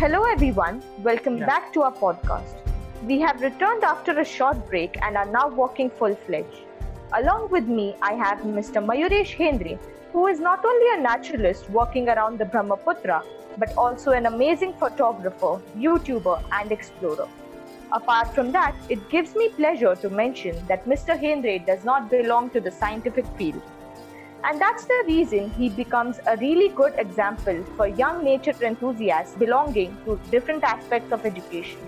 Hello, everyone. Welcome yeah. back to our podcast. We have returned after a short break and are now working full fledged. Along with me, I have Mr. Mayuresh Hendre, who is not only a naturalist working around the Brahmaputra, but also an amazing photographer, YouTuber, and explorer. Apart from that, it gives me pleasure to mention that Mr. Hendre does not belong to the scientific field. And that's the reason he becomes a really good example for young nature enthusiasts belonging to different aspects of education.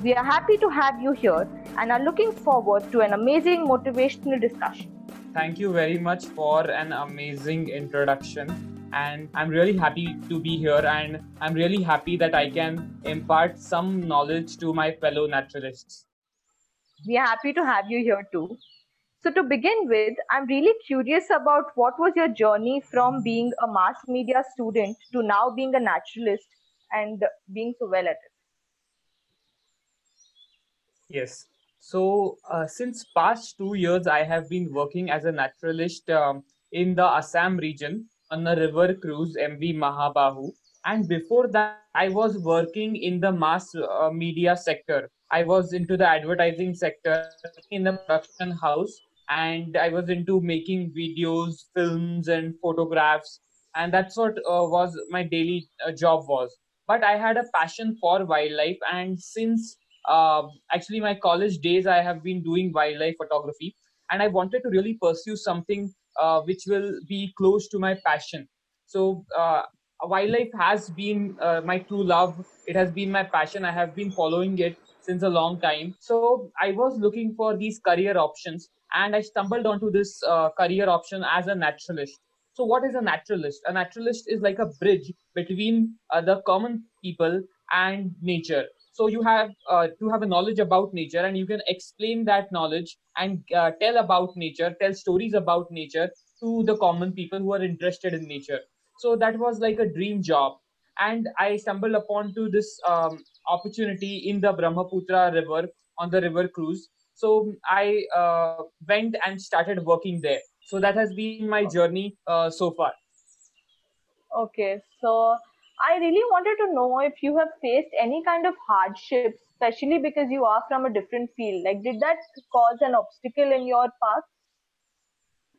We are happy to have you here and are looking forward to an amazing motivational discussion. Thank you very much for an amazing introduction and I'm really happy to be here and I'm really happy that I can impart some knowledge to my fellow naturalists. We are happy to have you here too. So to begin with, I'm really curious about what was your journey from being a mass media student to now being a naturalist and being so well at it. Yes. So uh, since past two years, I have been working as a naturalist um, in the Assam region on a river cruise MV Mahabahu. And before that, I was working in the mass uh, media sector. I was into the advertising sector in the production house, and I was into making videos, films, and photographs. And that's what uh, was my daily uh, job was. But I had a passion for wildlife, and since uh, actually my college days, I have been doing wildlife photography, and I wanted to really pursue something uh, which will be close to my passion. So uh, wildlife has been uh, my true love. It has been my passion. I have been following it since a long time. So I was looking for these career options, and I stumbled onto this uh, career option as a naturalist. So what is a naturalist? A naturalist is like a bridge between uh, the common people and nature so you have uh, to have a knowledge about nature and you can explain that knowledge and uh, tell about nature tell stories about nature to the common people who are interested in nature so that was like a dream job and i stumbled upon to this um, opportunity in the brahmaputra river on the river cruise so i uh, went and started working there so that has been my journey uh, so far okay so I really wanted to know if you have faced any kind of hardships, especially because you are from a different field. Like, did that cause an obstacle in your path?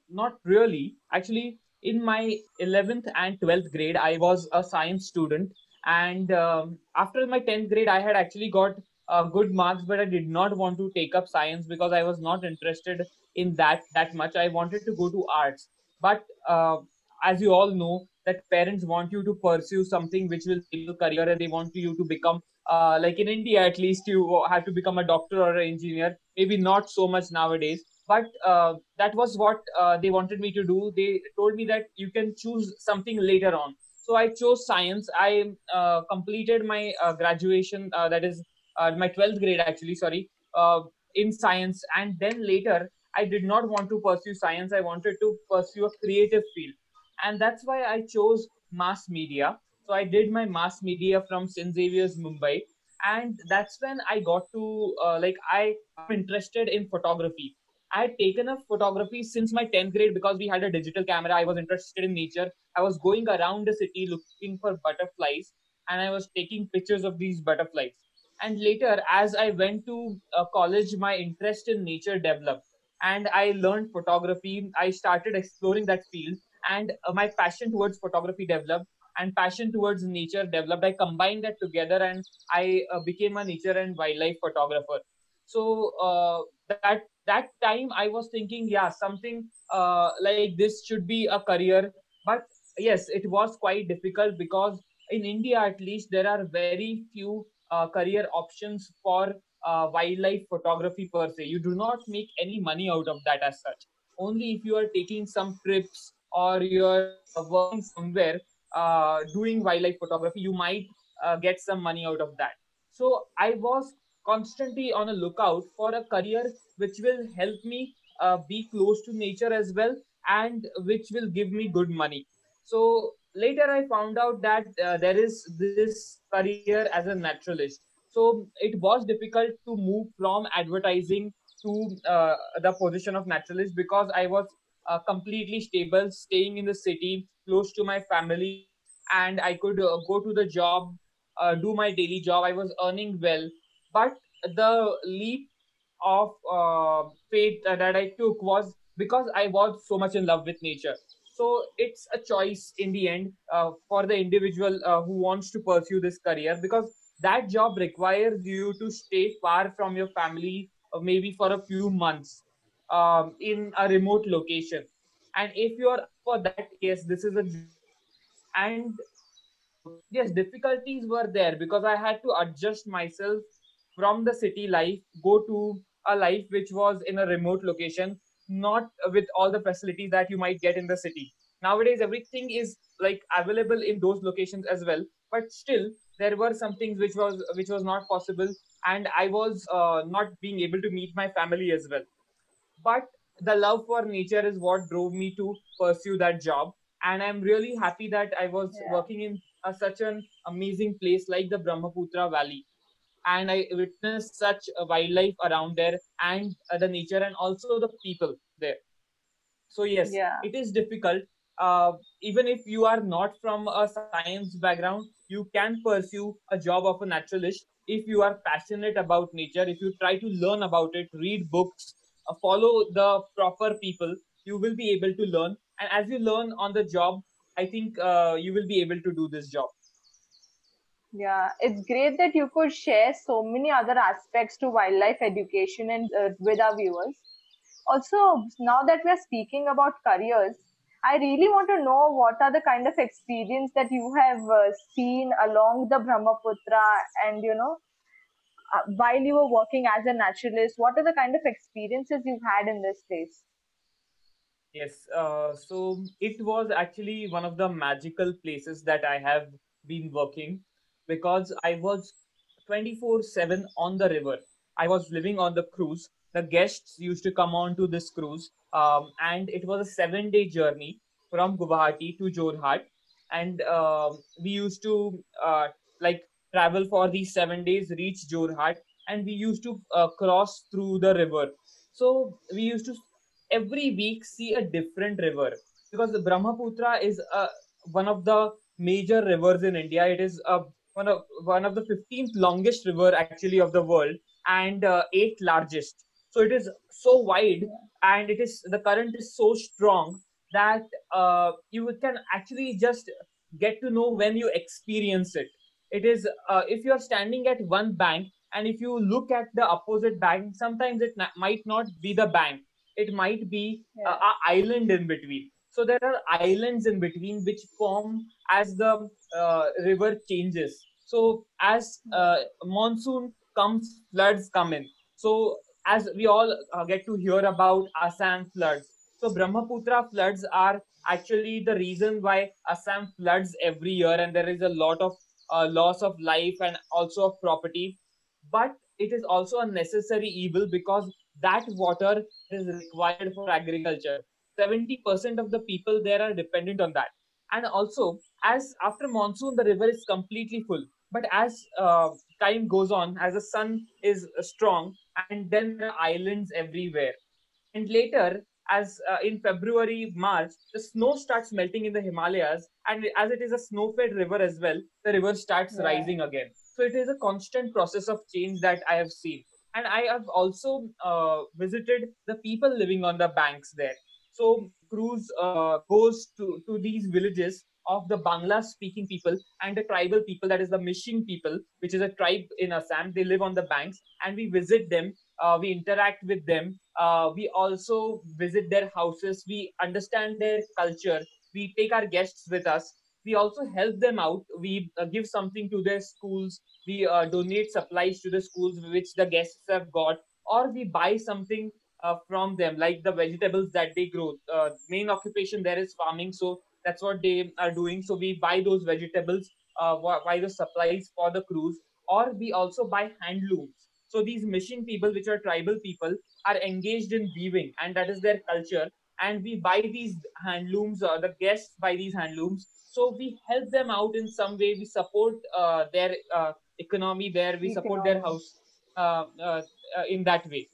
Not really. Actually, in my 11th and 12th grade, I was a science student. And um, after my 10th grade, I had actually got uh, good marks, but I did not want to take up science because I was not interested in that that much. I wanted to go to arts. But uh, as you all know, that parents want you to pursue something which will give you a career and they want you to become uh, like in india at least you have to become a doctor or an engineer. Maybe not so much nowadays. But uh, that was what uh, they wanted me to do. They told me that you can choose something later on. So i chose science. I uh, completed my uh, graduation uh, that is my 12th grade actually sorry uh, in science and then later i did not want to pursue science i wanted to pursue a creative field and that's why I chose mass media. So I did my mass media from St. Xavier's Mumbai, and that's when I got to uh, like I am interested in photography. I had taken up photography since my 10th grade because we had a digital camera. I was interested in nature. I was going around the city looking for butterflies and I was taking pictures of these butterflies. And later, as I went to uh, college, my interest in nature developed and I learned photography. I started exploring that field and uh, my passion towards photography developed and passion towards nature developed. I combined that together and i uh, became a nature and wildlife photographer. So uh, that that time i was thinking yeah something uh, like this should be a career. But yes it was quite difficult because in india at least there are very few uh, career options for uh, wildlife photography per se you do not make any money out of that as such only if you are taking some trips or you're working somewhere uh, doing wildlife photography, you might uh, get some money out of that. So I was constantly on a lookout for a career which will help me uh, be close to nature as well and which will give me good money. So later I found out that uh, there is this career as a naturalist. So it was difficult to move from advertising to uh, the position of naturalist because I was uh, completely stable, staying in the city, close to my family, and I could uh, go to the job, uh, do my daily job. I was earning well, but the leap of uh, faith that I took was because I was so much in love with nature. So it's a choice in the end uh, for the individual uh, who wants to pursue this career because that job requires you to stay far from your family, uh, maybe for a few months um, in a remote location. And if you are for that, yes, this is a. And yes, difficulties were there because I had to adjust myself from the city life, go to a life which was in a remote location, not with all the facilities that you might get in the city. Nowadays, everything is like available in those locations as well, but still there were some things which was which was not possible, and I was uh, not being able to meet my family as well but the love for nature is what drove me to pursue that job and i'm really happy that i was Yeah. working in a, such an amazing place like the brahmaputra valley and i witnessed such wildlife around there and uh, the nature and also the people there. So yes Yeah. it is difficult. Uh, even if you are not from a science background you can pursue a job of a naturalist if you are passionate about nature. If you try to learn about it read books uh, follow the proper people you will be able to learn. And as you learn on the job i think uh, you will be able to do this job Yeah, it's great that you could share so many other aspects to wildlife education and uh, with our viewers. Also, now that we are speaking about careers, I really want to know what are the kind of experience that you have uh, seen along the Brahmaputra and you know uh, while you were working as a naturalist, what are the kind of experiences you've had in this place? Yes, uh, so it was actually one of the magical places that I have been working because I was 24/7 on the river. I was living on the cruise. The guests used to come on to this cruise, um, and it was a seven day journey from Guwahati to Jorhat. And um we used to uh, like travel for these seven days, reach Jorhat, and we used to uh, cross through the river. So we used to every week see a different river because the Brahmaputra is uh, one of the major rivers in India. It is uh, one of one of the 15th longest river actually of the world and uh, eighth largest. So it is so wide and it is the current is so strong that uh, you can actually just get to know when you experience it. It is uh, if you are standing at one bank and if you look at the opposite bank, sometimes it na- might not be the bank it might be a, Yeah, a island in between so there are islands in between which form as the uh, river changes. So as uh, monsoon comes floods come in. So as we all uh, get to hear about assam floods. So brahmaputra floods are actually the reason why assam floods every year and there is a lot of uh, loss of life and also of property. But it is also a necessary evil because that water is required for agriculture 70% of the people there are dependent on that. And also as after monsoon the river is completely full. But as uh, time goes on as the sun is strong and then there are islands everywhere. And later as uh, in february march the snow starts melting in the himalayas and as it is a snow fed river as well the river starts yeah, rising again. So it is a constant process of change that i have seen. And i have also uh, visited the people living on the banks there so cruise uh, goes to, to these villages of the bangla speaking people and the tribal people that is the mishing people which is a tribe in assam. They live on the banks and we visit them uh, we interact with them. Uh, we also visit their houses. We understand their culture. We take our guests with us. We also help them out. We uh, give something to their schools. We uh, donate supplies to the schools which the guests have got. Or we buy something uh, from them like the vegetables that they grow. Uh, main occupation there is farming so that's what they are doing. So we buy those vegetables uh, buy the supplies for the cruise or we also buy handlooms so these mishing people which are tribal people are engaged in weaving and that is their culture. And we buy these hand handlooms uh, the guests buy these handlooms so we help them out in some way. We support uh, their uh, economy there. We support their house uh, uh, uh, in that way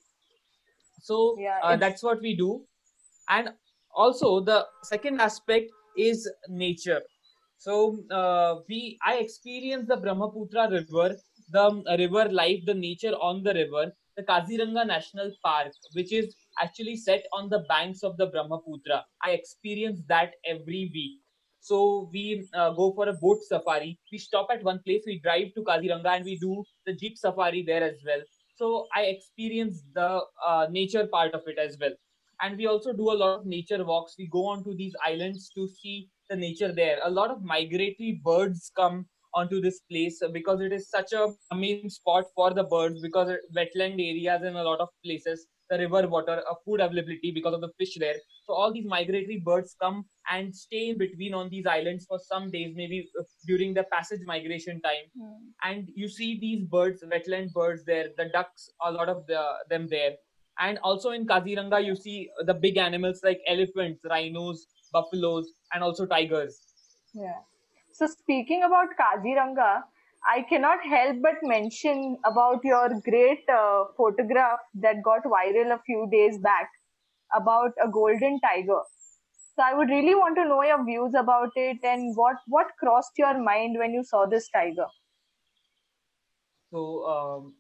so Yeah, uh, that's what we do. And also the second aspect is nature. So uh, we i experienced the brahmaputra river the um, river life the nature on the river the kaziranga national park which is actually set on the banks of the brahmaputra. I experience that every week. So we uh, go for a boat safari. We stop at one place we drive to kaziranga and we do the jeep safari there as well so i experience the uh, nature part of it as well. And we also do a lot of nature walks. We go on to these islands to see the nature there. A lot of migratory birds come onto this place because it is such a amazing spot for the birds because wetland areas in a lot of places the river water a food availability because of the fish there so all these migratory birds come and stay in between on these islands for some days maybe uh, during the passage migration time Mm. and you see these birds wetland birds there the ducks a lot of the, them there and also in kaziranga you see the big animals like elephants rhinos buffaloes and also tigers Yeah. So speaking about Kaziranga, I cannot help but mention about your great uh, photograph that got viral a few days back about a golden tiger. So I would really want to know your views about it and what what crossed your mind when you saw this tiger. so um,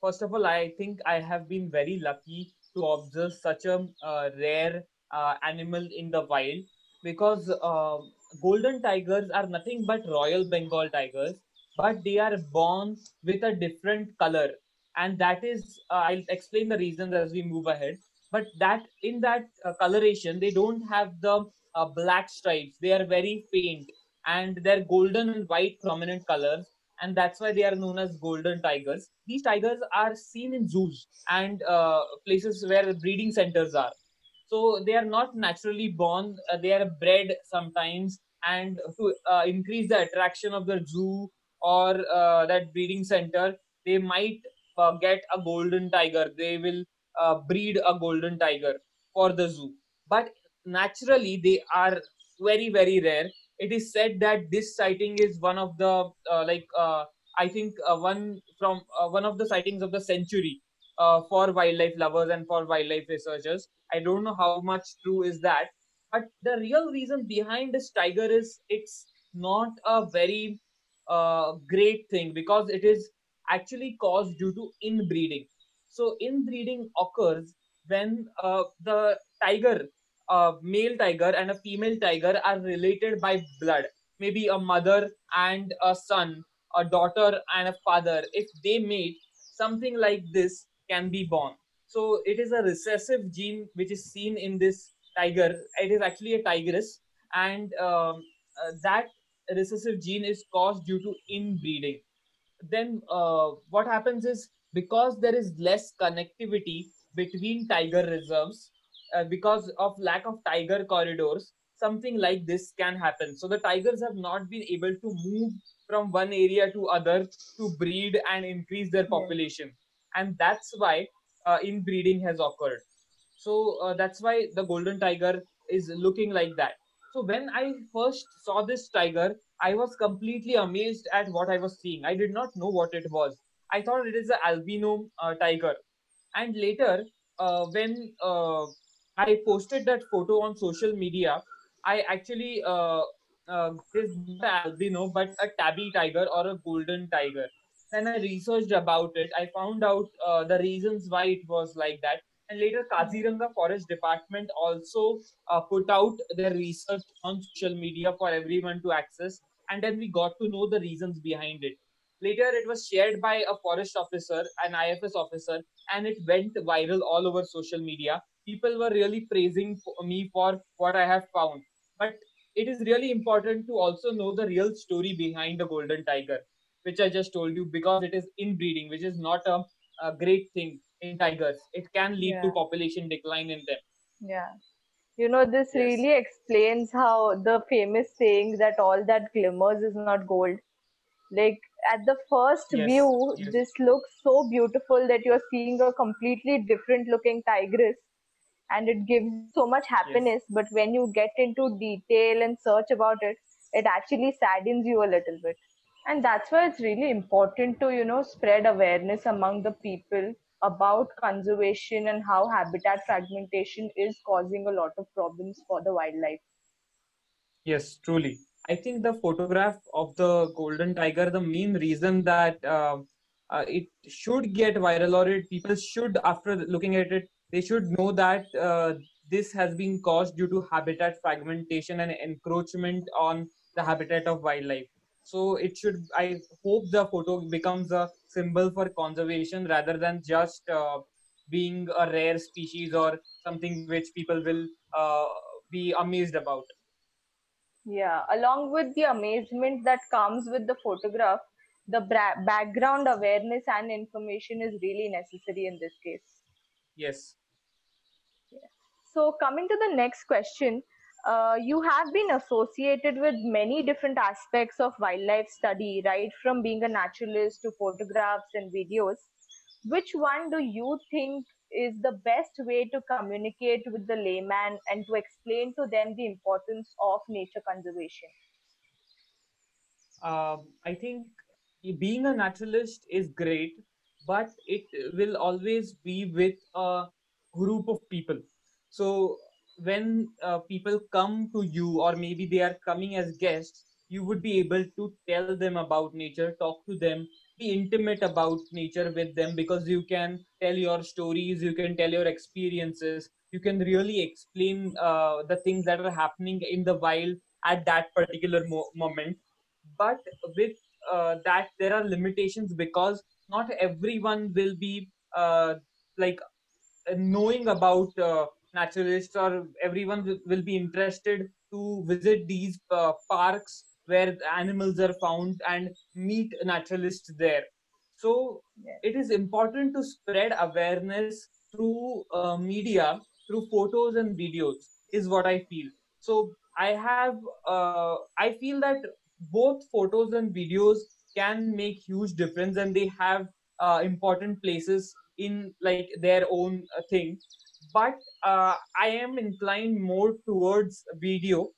first of all i think i have been very lucky to observe such a uh, rare uh, animal in the wild because uh, golden tigers are nothing but royal bengal tigers but they are born with a different color. And that is uh, i'll explain the reasons as we move ahead. But that in that uh, coloration they don't have the uh, black stripes. They are very faint. And they're golden and white prominent colors. And that's why they are known as golden tigers. These tigers are seen in zoos and uh, places where the breeding centers are. So they are not naturally born; uh, they are bred sometimes, and to uh, increase the attraction of the zoo or uh, that breeding center, they might uh, get a golden tiger. They will uh, breed a golden tiger for the zoo, but naturally they are very very rare. It is said that this sighting is one of the like i think uh, one from uh, one of the sightings of the century uh, for wildlife lovers and for wildlife researchers. I don't know how much true is that but the real reason behind this tiger is it's not a very uh, great thing because it is actually caused due to inbreeding. So inbreeding occurs when uh, the tiger a male tiger and a female tiger are related by blood. Maybe a mother and a son a daughter and a father. If they mate something like this can be born. So it is a recessive gene which is seen in this tiger. It is actually a tigress and um, uh, that recessive gene is caused due to inbreeding. Then uh, what happens is because there is less connectivity between tiger reserves uh, because of lack of tiger corridors something like this can happen. So the tigers have not been able to move from one area to other to breed and increase their population. And that's why uh, inbreeding has occurred. So uh, that's why the golden tiger is looking like that so when i first saw this tiger i was completely amazed at what i was seeing. I did not know what it was. I thought it is an albino uh, tiger. And later uh, when uh, i posted that photo on social media i actually uh, uh, is not albino but a tabby tiger or a golden tiger. Then i researched about it i found out uh, the reasons why it was like that and later kaziranga forest department also uh, put out their research on social media for everyone to access. And then we got to know the reasons behind it. Later it was shared by a forest officer an ifs officer and it went viral all over social media. People were really praising me for what i have found. But it is really important to also know the real story behind the golden tiger which i just told you because it is inbreeding which is not a, a great thing in tigers it can lead to population decline in them Yeah. You know, this yes really explains how the famous saying that all that glimmers is not gold. Like at the first yes view, yes this looks so beautiful that you're seeing a completely different looking tigress and it gives so much happiness. But when you get into detail and search about it, it actually saddens you a little bit. And that's why it's really important to, you know, spread awareness among the people about conservation and how habitat fragmentation is causing a lot of problems for the wildlife. Yes, truly. I think the photograph of the golden tiger, the main reason that uh, uh, it should get viral or it, people should, after looking at it, they should know that uh, this has been caused due to habitat fragmentation and encroachment on the habitat of wildlife. So it should, I hope the photo becomes a symbol for conservation rather than just uh, being a rare species or something which people will uh, be amazed about. Yeah, along with the amazement that comes with the photograph, the bra- background awareness and information is really necessary in this case. Yes. So, coming to the next question, uh, you have been associated with many different aspects of wildlife study, right from being a naturalist to photographs and videos. Which one do you think is the best way to communicate with the layman and to explain to them the importance of nature conservation? Um, I think being a naturalist is great, but it will always be with a group of people. So when uh, people come to you, or maybe they are coming as guests, you would be able to tell them about nature, talk to them, be intimate about nature with them because you can tell your stories, you can tell your experiences, you can really explain uh, the things that are happening in the wild at that particular mo- moment. But with uh, that there are limitations because not everyone will be uh, like knowing about uh, naturalists or everyone will, be interested to visit these uh, parks where the animals are found and meet naturalists there. So it is important to spread awareness through uh, media through photos and videos is what i feel. So i have uh, i feel that both photos and videos can make huge difference and they have uh, important places in like their own uh, thing but uh, i am inclined more towards video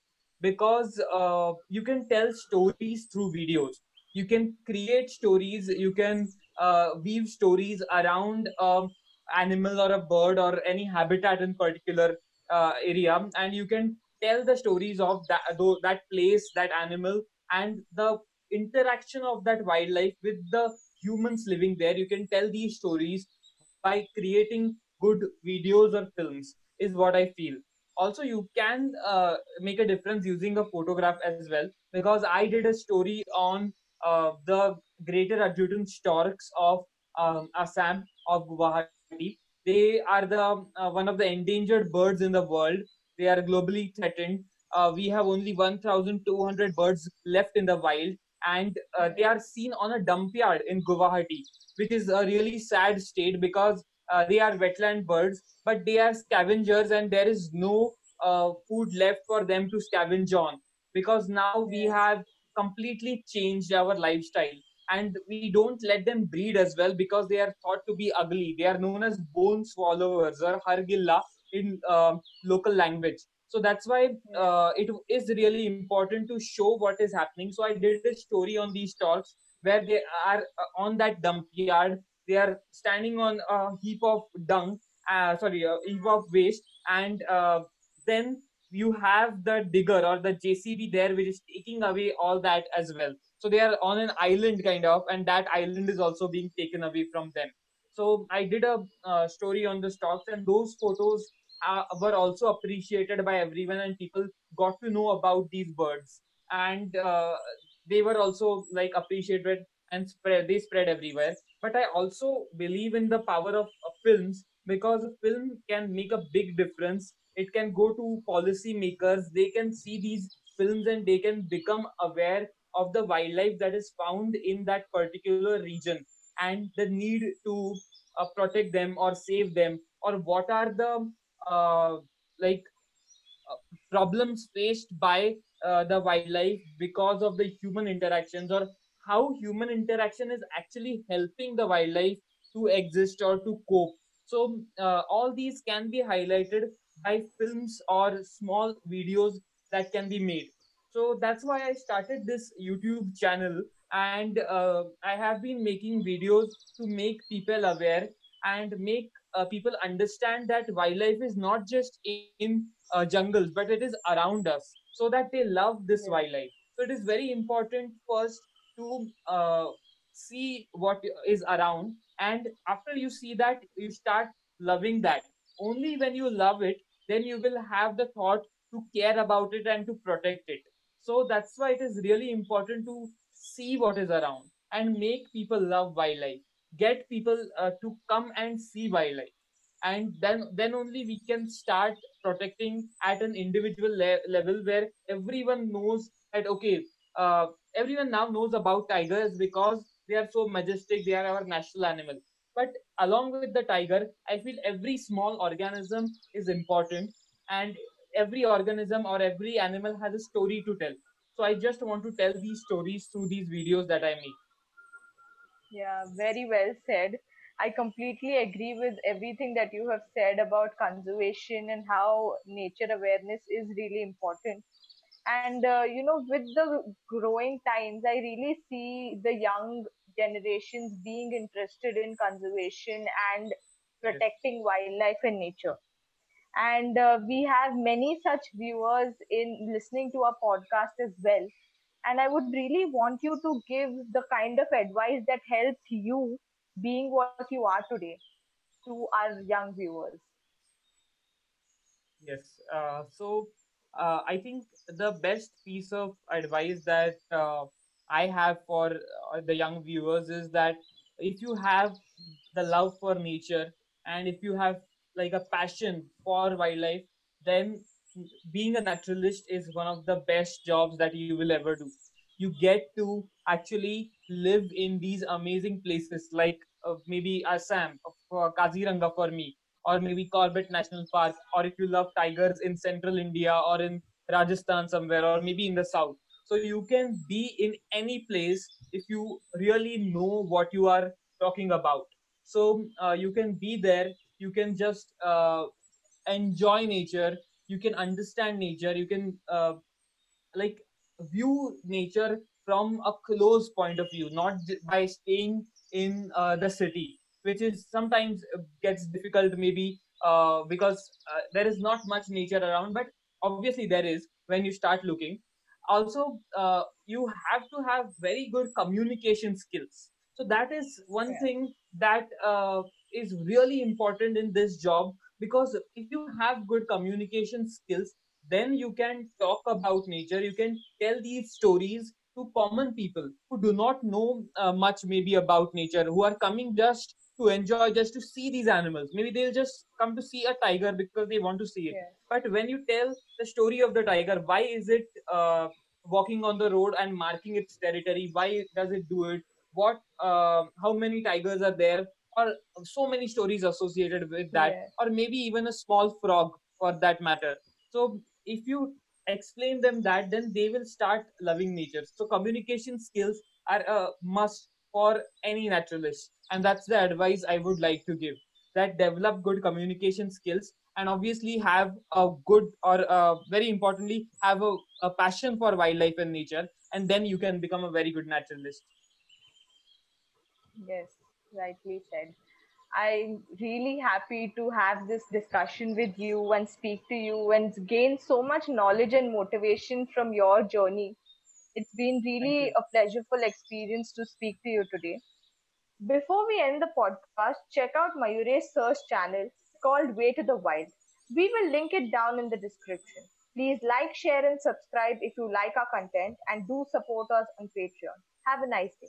because uh, you can tell stories through videos. You can create stories you can uh, weave stories around um animal or a bird or any habitat in particular uh, area and you can tell the stories of that that place that animal and the interaction of that wildlife with the humans living there. You can tell these stories by creating good videos or films is what i feel. Also you can uh, make a difference using a photograph as well because i did a story on uh, the greater adjutant storks of um, assam of guwahati. They are the uh, one of the endangered birds in the world. They are globally threatened. Uh, we have only 1200 birds left in the wild and uh, they are seen on a dump yard in Guwahati, which is a really sad state because uh, they are wetland birds, but they are scavengers and there is no uh, food left for them to scavenge on because now we have completely changed our lifestyle and we don't let them breed as well because they are thought to be ugly. They are known as bone swallowers or hargilla in um local language. So that's why uh, it is really important to show what is happening. So I did a story on these storks where they are uh, on that dump yard. They are standing on a heap of dung, uh, sorry, a heap of waste, and uh, then you have the digger or the JCB there, which is taking away all that as well. So they are on an island kind of, and that island is also being taken away from them. So I did a uh, story on the storks, and those photos uh, were also appreciated by everyone and people got to know about these birds and uh, they were also like appreciated and spread they spread everywhere. But i also believe in the power of, of films because a film can make a big difference. It can go to policy makers they can see these films and they can become aware of the wildlife that is found in that particular region and the need to uh, protect them or save them. Or what are the uh, like uh, problems faced by uh, the wildlife because of the human interactions or how human interaction is actually helping the wildlife to exist or to cope. So uh, all these can be highlighted by films or small videos that can be made. So that's why i started this youtube channel and uh, i have been making videos to make people aware and make uh, people understand that wildlife is not just in uh, jungles but it is around us so that they love this wildlife. So it is very important first to uh, see what is around. And after you see that you start loving that. Only when you love it then you will have the thought to care about it and to protect it. So that's why it is really important to see what is around and make people love wildlife. Get people uh, to come and see wildlife. And then then only we can start protecting at an individual le- level where everyone knows that okay uh, everyone now knows about tigers because they are so majestic they are our national animal but along with the tiger i feel every small organism is important and every organism or every animal has a story to tell so i just want to tell these stories through these videos that i make Yeah, very well said. I completely agree with everything that you have said about conservation and how nature awareness is really important. And, uh, you know, with the growing times, I really see the young generations being interested in conservation and protecting wildlife and nature. And uh, we have many such viewers in listening to our podcast as well and I would really want you to give the kind of advice that helps you being what you are today to our young viewers. Yes. Uh, so uh, I think the best piece of advice that uh, I have for uh, the young viewers is that if you have the love for nature and if you have like a passion for wildlife, then being a naturalist is one of the best jobs that you will ever do. You get to actually live in these amazing places like uh, maybe Assam, for Kaziranga for me, or maybe Corbett National Park, or if you love tigers in central India or in Rajasthan somewhere, or maybe in the south. So you can be in any place if you really know what you are talking about. So uh, you can be there. You can just uh, enjoy nature. You can understand nature. You can uh, like view nature from a close point of view not by staying in uh, the city which is sometimes uh, gets difficult maybe uh, because uh, there is not much nature around but obviously there is when you start looking also uh, you have to have very good communication skills so that is one Yeah. thing that uh, is really important in this job because if you have good communication skills then you can talk about nature you can tell these stories to common people who do not know uh, much maybe about nature who are coming just to enjoy just to see these animals. Maybe they'll just come to see a tiger because they want to see it. Yes. but when you tell the story of the tiger why is it uh, walking on the road and marking its territory? Why does it do it? What uh, how many tigers are there? Or so many stories associated with that. Yes. or maybe even a small frog for that matter. So if you explain them that then they will start loving nature. So communication skills are a must for any naturalist and that's the advice i would like to give that develop good communication skills and obviously have a good or uh, very importantly have a, a passion for wildlife and nature and then you can become a very good naturalist Yes. Rightly said. I'm really happy to have this discussion with you and speak to you and gain so much knowledge and motivation from your journey. It's been really a pleasurable experience to speak to you today. Before we end the podcast, check out Mayuresh sir's channel called Way to the Wild. We will link it down in the description. Please like, share, and subscribe if you like our content and do support us on Patreon. Have a nice day.